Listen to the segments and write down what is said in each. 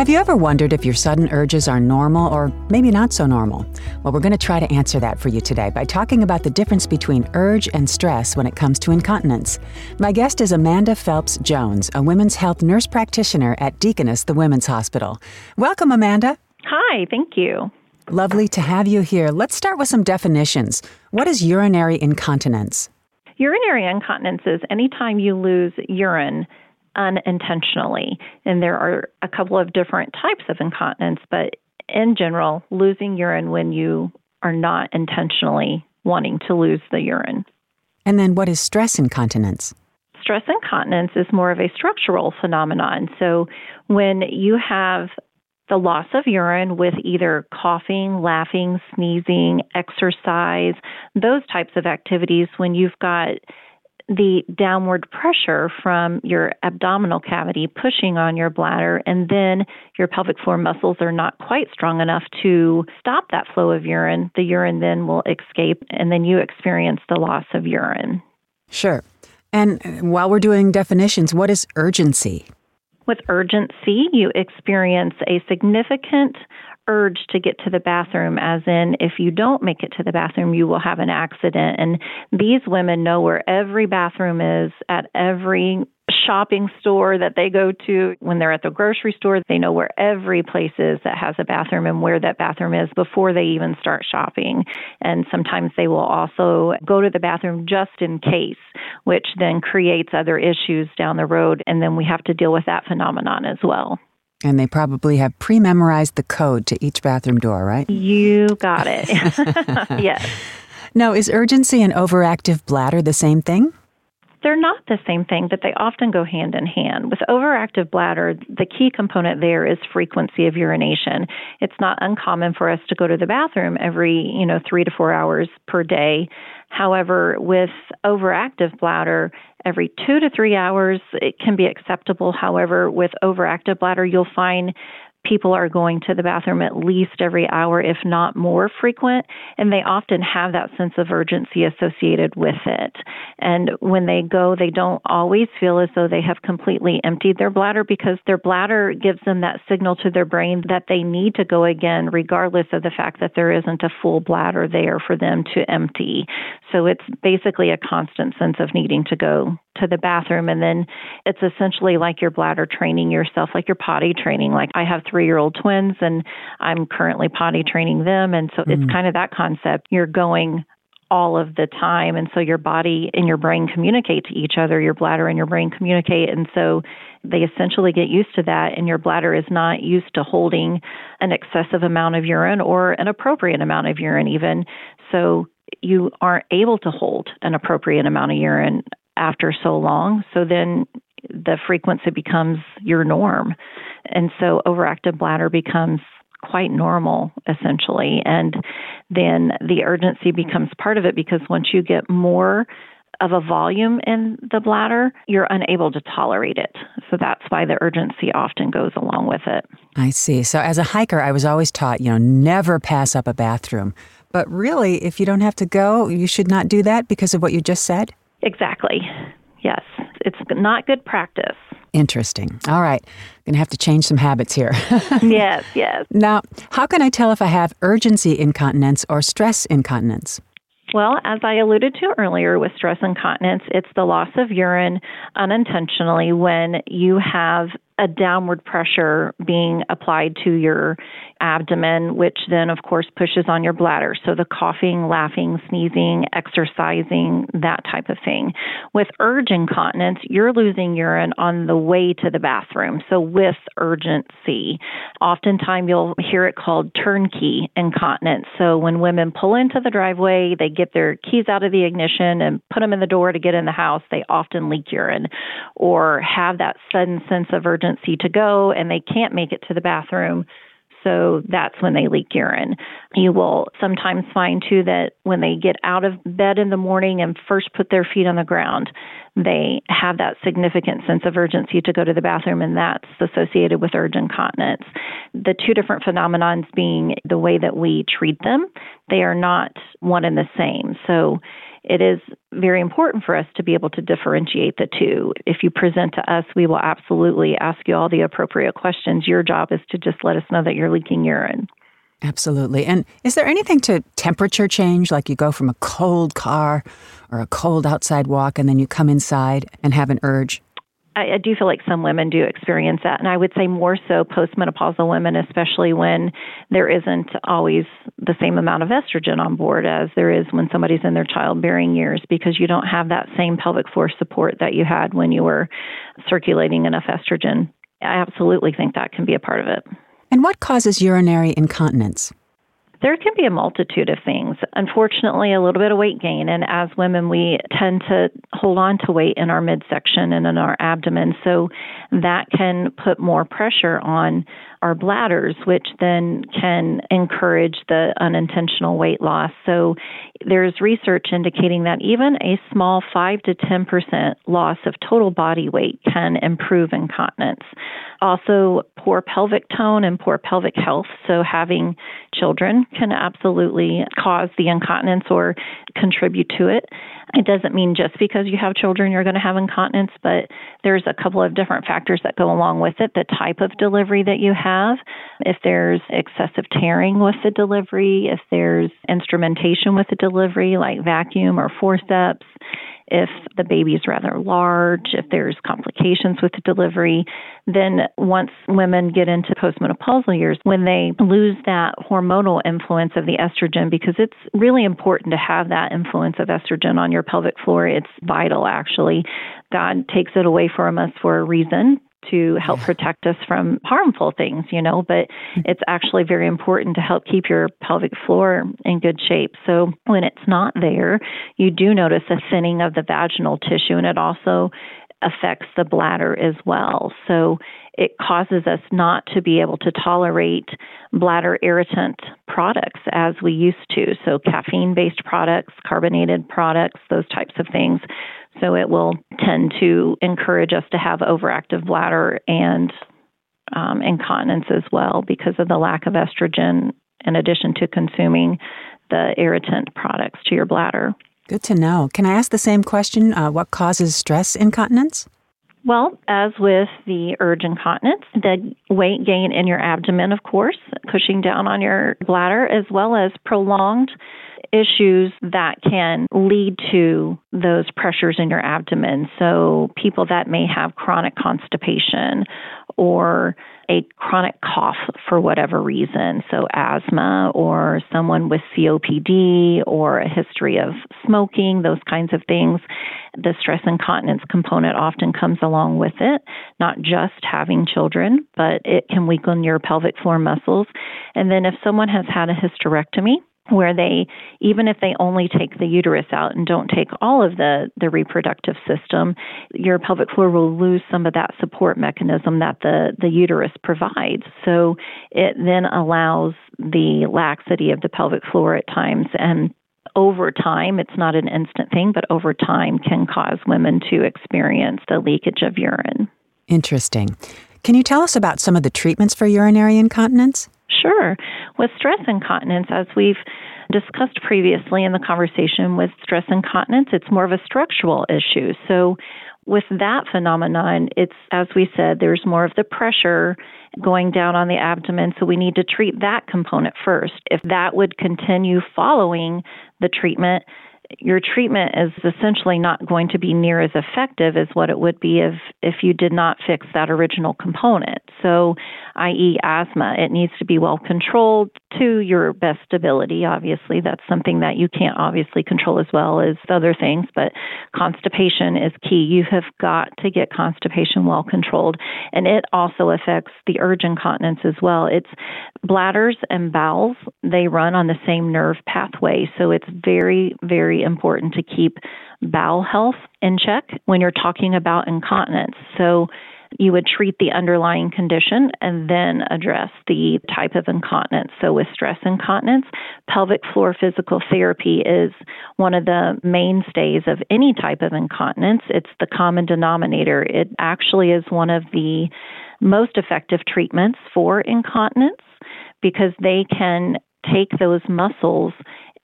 Have you ever wondered if your sudden urges are normal or maybe not so normal? Well, we're going to try to answer that for you today by talking about the difference between urge and stress when it comes to incontinence. My guest is Amanda Phelps Jones, a women's health nurse practitioner at Deaconess, the Women's Hospital. Welcome, Amanda. Hi, thank you. Lovely to have you here. Let's start with some definitions. What is urinary incontinence? Urinary incontinence is anytime you lose urine unintentionally. And there are a couple of different types of incontinence, but in general, losing urine when you are not intentionally wanting to lose the urine. And then what is stress incontinence? Stress incontinence is more of a structural phenomenon. So when you have the loss of urine with either coughing, laughing, sneezing, exercise, those types of activities, when you've got the downward pressure from your abdominal cavity pushing on your bladder, and then your pelvic floor muscles are not quite strong enough to stop that flow of urine, the urine then will escape, and then you experience the loss of urine. Sure. And uh, while we're doing definitions, what is urgency? With urgency, you experience a significant urge to get to the bathroom, as in, if you don't make it to the bathroom, you will have an accident. And these women know where every bathroom is at every shopping store that they go to. When they're at the grocery store, they know where every place is that has a bathroom and where that bathroom is before they even start shopping. And sometimes they will also go to the bathroom just in case, which then creates other issues down the road. And then we have to deal with that phenomenon as well. And they probably have pre memorized the code to each bathroom door, right? You got it. yes. Now, is urgency and overactive bladder the same thing? They're not the same thing, but they often go hand in hand. With overactive bladder, the key component there is frequency of urination. It's not uncommon for us to go to the bathroom every, you know, 3 to 4 hours per day. However, with overactive bladder, every two to three hours it can be acceptable. However, with overactive bladder, you'll find people are going to the bathroom at least every hour, if not more frequent, and they often have that sense of urgency associated with it. And when they go, they don't always feel as though they have completely emptied their bladder because their bladder gives them that signal to their brain that they need to go again, regardless of the fact that there isn't a full bladder there for them to empty. So it's basically a constant sense of needing to go to the bathroom and then it's essentially like your bladder training yourself like your potty training. Like i have 3 year old twins and i'm currently potty training them and so mm-hmm. it's kind of that concept. You're going all of the time and so your body and your brain communicate to each other your bladder and your brain communicate and so they essentially get used to that and your bladder is not used to holding an excessive amount of urine or an appropriate amount of urine even. So you aren't able to hold an appropriate amount of urine after so long. So then the frequency becomes your norm. And so overactive bladder becomes quite normal essentially. And then the urgency becomes part of it because once you get more of a volume in the bladder, you're unable to tolerate it. So that's why the urgency often goes along with it. I see. So as a hiker, I was always taught, you know, never pass up a bathroom. But really, if you don't have to go, you should not do that because of what you just said? Exactly. Yes. It's not good practice. Interesting. All right. Going to have to change some habits here. yes, yes. Now, how can I tell if I have urgency incontinence or stress incontinence? Well, as I alluded to earlier with stress incontinence, it's the loss of urine unintentionally when you have a downward pressure being applied to your abdomen, which then, of course, pushes on your bladder. So the coughing, laughing, sneezing, exercising, that type of thing. With urge incontinence, you're losing urine on the way to the bathroom. So with urgency, oftentimes you'll hear it called turnkey incontinence. So when women pull into the driveway, they get their keys out of the ignition and put them in the door to get in the house, they often leak urine or have that sudden sense of urgency to go and they can't make it to the bathroom so that's when they leak urine. You will sometimes find too that when they get out of bed in the morning and first put their feet on the ground, they have that significant sense of urgency to go to the bathroom, and that's associated with urge incontinence. The two different phenomenons being the way that we treat them, they are not one and the same. So it is very important for us to be able to differentiate the two. If you present to us, we will absolutely ask you all the appropriate questions. Your job is to just let us know that you're leaking urine. Absolutely. And is there anything to temperature change, like you go from a cold car or a cold outside walk and then you come inside and have an urge? I, I do feel like some women do experience that, and I would say more so postmenopausal women, especially when there isn't always the same amount of estrogen on board as there is when somebody's in their childbearing years, because you don't have that same pelvic floor support that you had when you were circulating enough estrogen. I absolutely think that can be a part of it. And what causes urinary incontinence? There can be a multitude of things. Unfortunately, a little bit of weight gain. And as women, we tend to hold on to weight in our midsection and in our abdomen. So that can put more pressure on our bladders, which then can encourage the unintentional weight loss. So there's research indicating that even a small 5 to 10% loss of total body weight can improve incontinence. Also, poor pelvic tone and poor pelvic health. So, having children can absolutely cause the incontinence or contribute to it. It doesn't mean just because you have children you're going to have incontinence, but there's a couple of different factors that go along with it. The type of delivery that you have, if there's excessive tearing with the delivery, if there's instrumentation with the delivery, like vacuum or forceps, if the baby is rather large, if there's complications with the delivery, then once women get into postmenopausal years, when they lose that hormonal influence of the estrogen, because it's really important to have that influence of estrogen on your pelvic floor, it's vital actually. God takes it away from us for a reason to help protect us from harmful things, you know, but mm. it's actually very important to help keep your pelvic floor in good shape. So when it's not there, you do notice a thinning of the vaginal tissue and it also affects the bladder as well. So it causes us not to be able to tolerate bladder irritant products as we used to. So, caffeine based products, carbonated products, those types of things. So it will tend to encourage us to have overactive bladder and um, incontinence as well because of the lack of estrogen, in addition to consuming the irritant products to your bladder. Good to know. Can I ask the same question? Uh, what causes stress incontinence? Well, as with the urge incontinence, the weight gain in your abdomen, of course, pushing down on your bladder, as well as prolonged issues that can lead to those pressures in your abdomen. So, people that may have chronic constipation or a chronic cough for whatever reason, so asthma or someone with COPD or a history of smoking, those kinds of things, the stress incontinence component often comes along with it, not just having children, but it can weaken your pelvic floor muscles. And then if someone has had a hysterectomy, where they even if they only take the uterus out and don't take all of the the reproductive system your pelvic floor will lose some of that support mechanism that the the uterus provides. So it then allows the laxity of the pelvic floor at times. And over time it's not an instant thing but over time can cause women to experience the leakage of urine. Interesting. Can you tell us about some of the treatments for urinary incontinence Sure. With stress incontinence, as we've discussed previously in the conversation with stress incontinence, it's more of a structural issue. So, with that phenomenon, it's, as we said, there's more of the pressure going down on the abdomen. So, we need to treat that component first. If that would continue following the treatment, your treatment is essentially not going to be near as effective as what it would be if if you did not fix that original component. So, i.e., asthma, it needs to be well controlled to your best ability. Obviously, that's something that you can't obviously control as well as other things, but constipation is key. You have got to get constipation well controlled, and it also affects the urge incontinence as well. It's bladders and bowels, they run on the same nerve pathway, so it's very, very important to keep bowel health in check when you're talking about incontinence. So, you would treat the underlying condition and then address the type of incontinence. So, with stress incontinence, pelvic floor physical therapy is one of the mainstays of any type of incontinence. It's the common denominator. It actually is one of the most effective treatments for incontinence because they can take those muscles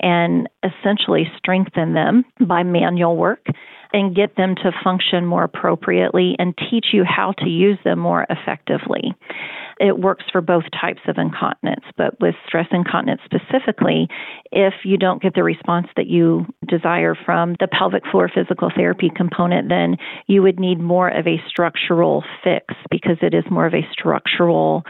and essentially strengthen them by manual work and get them to function more appropriately and teach you how to use them more effectively. It works for both types of incontinence, but with stress incontinence specifically, if you don't get the response that you desire from the pelvic floor physical therapy component, then you would need more of a structural fix because it is more of a structural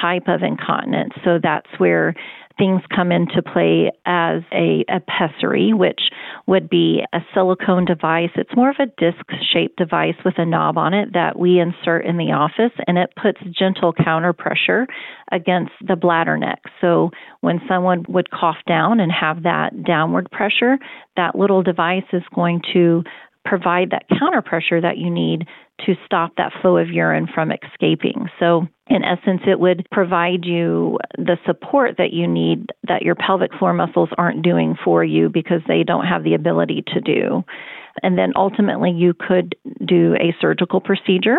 type of incontinence. So that's where things come into play as a, a pessary, which would be a silicone device. It's more of a disc shaped device with a knob on it that we insert in the office, and it puts gentle counter pressure against the bladder neck. So when someone would cough down and have that downward pressure, that little device is going to provide that counter pressure that you need to stop that flow of urine from escaping. So, in essence, it would provide you the support that you need that your pelvic floor muscles aren't doing for you because they don't have the ability to do. And then ultimately, you could do a surgical procedure.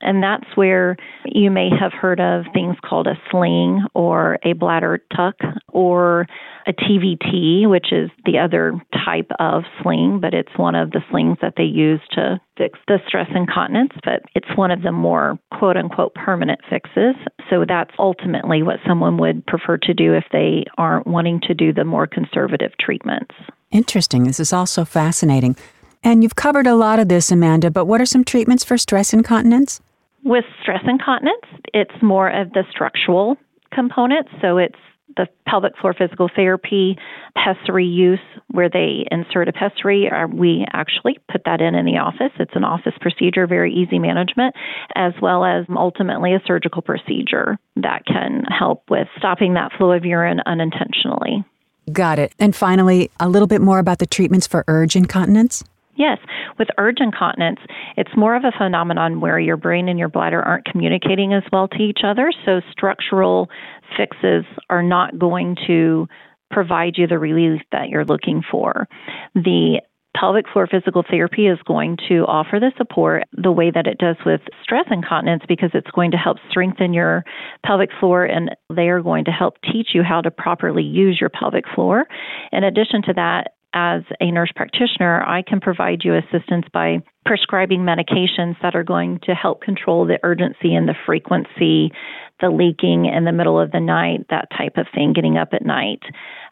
And that's where you may have heard of things called a sling or a bladder tuck or a TVT, which is the other type of sling, but it's one of the slings that they use to fix the stress incontinence, but it's one of the more quote unquote permanent fixes. So that's ultimately what someone would prefer to do if they aren't wanting to do the more conservative treatments. Interesting. This is also fascinating. And you've covered a lot of this, Amanda, but what are some treatments for stress incontinence? With stress incontinence, it's more of the structural component. So it's the pelvic floor physical therapy pessary use where they insert a pessary. We actually put that in in the office? It's an office procedure very easy management as well as ultimately a surgical procedure that can help with stopping that flow of urine unintentionally. Got it. And finally a little bit more about the treatments for urge incontinence Yes, with urge incontinence, it's more of a phenomenon where your brain and your bladder aren't communicating as well to each other. So, structural fixes are not going to provide you the relief that you're looking for. The pelvic floor physical therapy is going to offer the support the way that it does with stress incontinence because it's going to help strengthen your pelvic floor and they are going to help teach you how to properly use your pelvic floor. In addition to that, as a nurse practitioner, I can provide you assistance by prescribing medications that are going to help control the urgency and the frequency, the leaking in the middle of the night, that type of thing, getting up at night,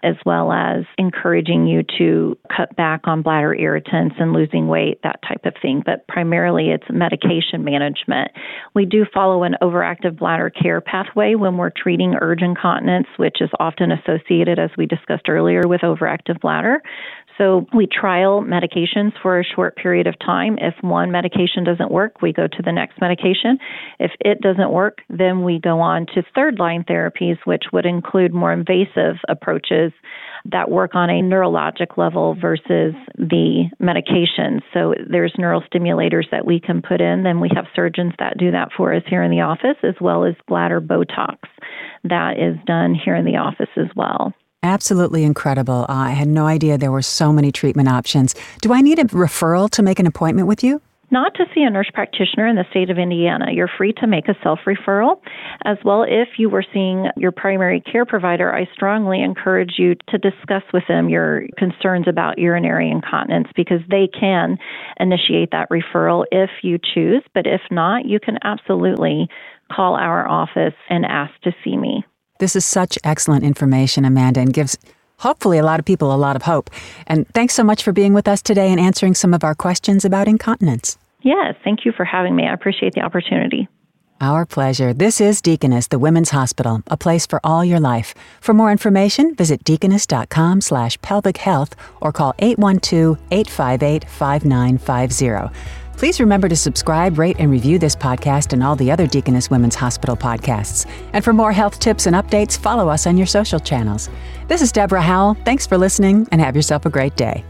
as well as encouraging you to cut back on bladder irritants and losing weight, that type of thing. But primarily it's medication management. We do follow an overactive bladder care pathway when we're treating urge incontinence, which is often associated, as we discussed earlier, with overactive bladder. So we trial medications for a short period of time. If one medication doesn't work, we go to the next medication. If it doesn't work, then we go on to third line therapies, which would include more invasive approaches that work on a neurologic level versus the medications. So there's neural stimulators that we can put in. Then we have surgeons that do that for us here in the office, as well as bladder Botox that is done here in the office as well. Absolutely incredible. Uh, I had no idea there were so many treatment options. Do I need a referral to make an appointment with you? Not to see a nurse practitioner in the state of Indiana. You're free to make a self referral. As well, if you were seeing your primary care provider, I strongly encourage you to discuss with them your concerns about urinary incontinence because they can initiate that referral if you choose. But if not, you can absolutely call our office and ask to see me. This is such excellent information, Amanda, and gives hopefully a lot of people a lot of hope. And thanks so much for being with us today and answering some of our questions about incontinence. Yes, thank you for having me. I appreciate the opportunity. Our pleasure. This is Deaconess, the Women's Hospital, a place for all your life. For more information, visit deaconess.com slash pelvic health or call 812-858-5950. Please remember to subscribe, rate, and review this podcast and all the other Deaconess Women's Hospital podcasts. And for more health tips and updates, follow us on your social channels. This is Deborah Howell. Thanks for listening and have yourself a great day.